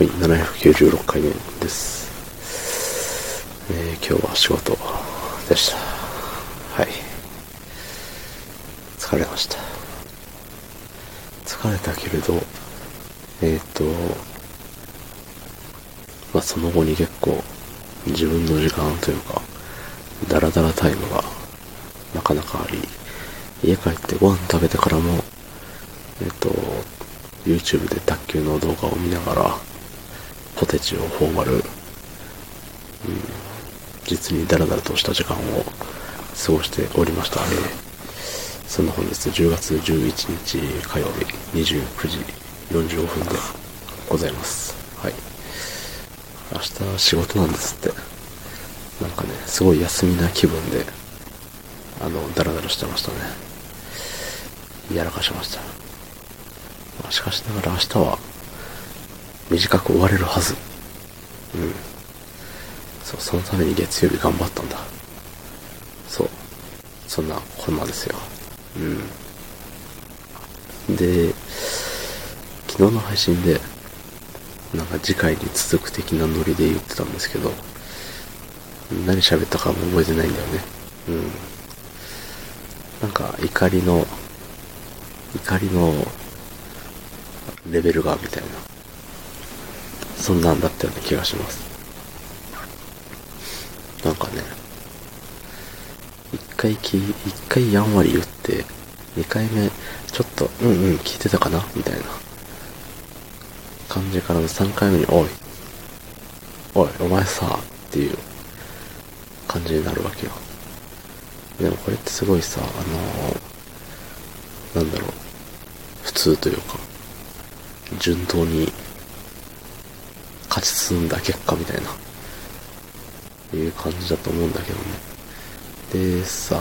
はい、796回目です。えー、今日は仕事でした。はい。疲れました。疲れたけれど、えっ、と、まあ、その後に結構自分の時間というか、ダラダラタイムがなかなかあり、家帰ってご飯食べてからも、えっ、と、YouTube で卓球の動画を見ながら、ポテチを頬張る、うん、実にダラダラとした時間を過ごしておりました。えーそんな本日10月11日火曜日29時45分でございます。はい。明日仕事なんですって。なんかね、すごい休みな気分で、あの、ダラダラしてましたね。やらかしました。しかしながら明日は短く終われるはず。うん。そう、そのために月曜日頑張ったんだ。そう。そんなこんなですよ。うん。で、昨日の配信で、なんか次回に続く的なノリで言ってたんですけど、何喋ったかも覚えてないんだよね。うん。なんか怒りの、怒りのレベルがみたいな、そんなんだったような気がします。なんかね、一回き、一回やんわり言って、二回目、ちょっと、うんうん、聞いてたかな？みたいな感じからの三回目に、おい、おい、お前さ、っていう感じになるわけよ。でもこれってすごいさ、あのー、なんだろう、普通というか、順当に勝ち進んだ結果みたいな、いう感じだと思うんだけどね。でさ、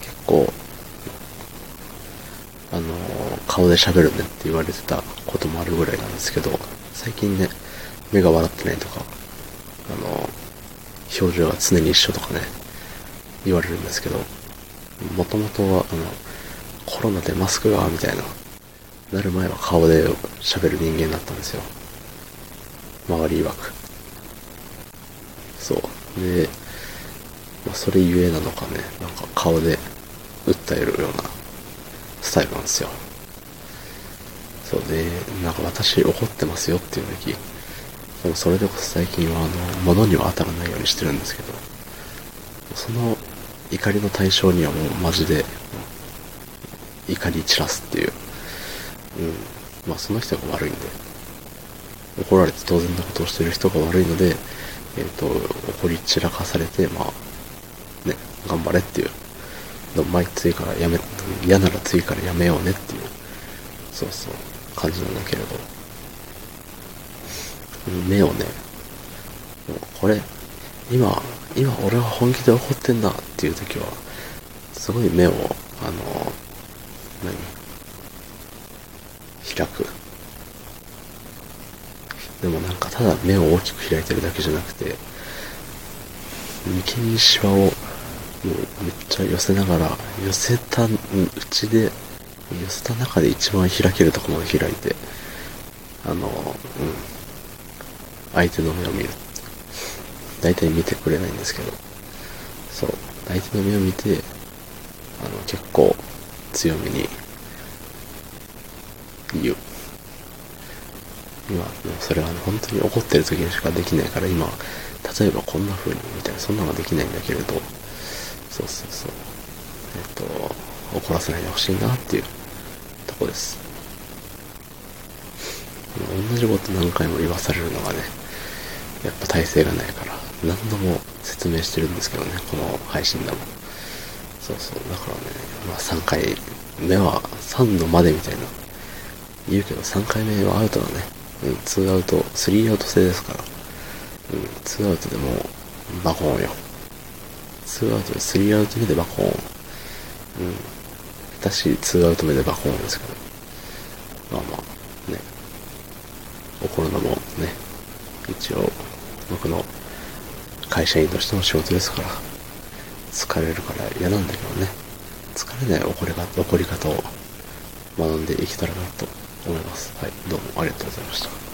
結構、あの、顔で喋るねって言われてたこともあるぐらいなんですけど、最近ね、目が笑ってないとか、あの、表情が常に一緒とかね、言われるんですけど、もともとは、あの、コロナでマスクが、みたいな、なる前は顔で喋る人間だったんですよ。周り曰く。そう。で、まあ、それゆえなのかね、なんか顔で訴えるようなスタイルなんですよ。そうで、なんか私怒ってますよっていう時、でもそれでこそ最近はあの、物には当たらないようにしてるんですけど、その怒りの対象にはもうマジで、怒り散らすっていう。うん。まあその人が悪いんで。怒られて当然なことをしてる人が悪いので、えっ、と、怒り散らかされて、まあ、ね、頑張れっていう。でも前次からやめ、嫌なら次からやめようねっていう、そうそう、感じなんだけれど。目をね、もうこれ、今、今俺は本気で怒ってんだっていう時は、すごい目を、あの、何？開く。でもなんかただ目を大きく開いてるだけじゃなくて、眉間にシワをもうめっちゃ寄せながら、寄せたうちで、寄せた中で一番開けるところまで開いて、あの、うん、相手の目を見る。大体見てくれないんですけど、そう、相手の目を見て、あの、結構強めに言う。今、でもそれは、ね、本当に怒ってる時にしかできないから、今、例えばこんな風に、みたいな、そんなのができないんだけれど、そうそうそう。えっと、怒らせないでほしいなっていうとこです。同じこと何回も言わされるのがね、やっぱ体勢がないから、何度も説明してるんですけどね、この配信でも。そうそう、だからね、まあ3回目は3度までみたいな言うけど3回目はアウトだね。うん、2アウト、3アウト制ですから。うん、2アウトでもバコーンよ。2アウトで3アウト目でバコーン。うん。私、2アウト目でバコーンですけど。まあまあ、ね。怒るのもね、一応、僕の会社員としての仕事ですから、疲れるから嫌なんだけどね。疲れない怒り方怒り方を学んでいけたらなと思います。はい、どうもありがとうございました。